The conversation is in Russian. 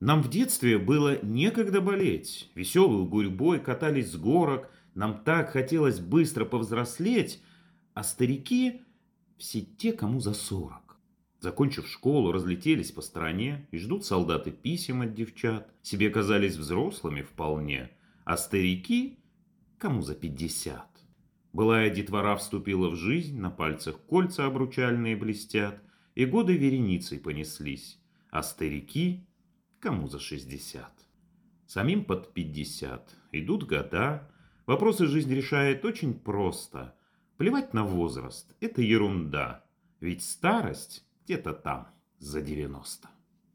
Нам в детстве было некогда болеть. Веселую гурьбой катались с горок. Нам так хотелось быстро повзрослеть. А старики все те, кому за сорок. Закончив школу, разлетелись по стране и ждут солдаты писем от девчат. Себе казались взрослыми вполне, а старики кому за пятьдесят. Былая детвора вступила в жизнь, на пальцах кольца обручальные блестят, и годы вереницей понеслись, а старики кому за шестьдесят. Самим под пятьдесят. Идут года, вопросы жизнь решает очень просто. Плевать на возраст – это ерунда, ведь старость где-то там, за девяносто.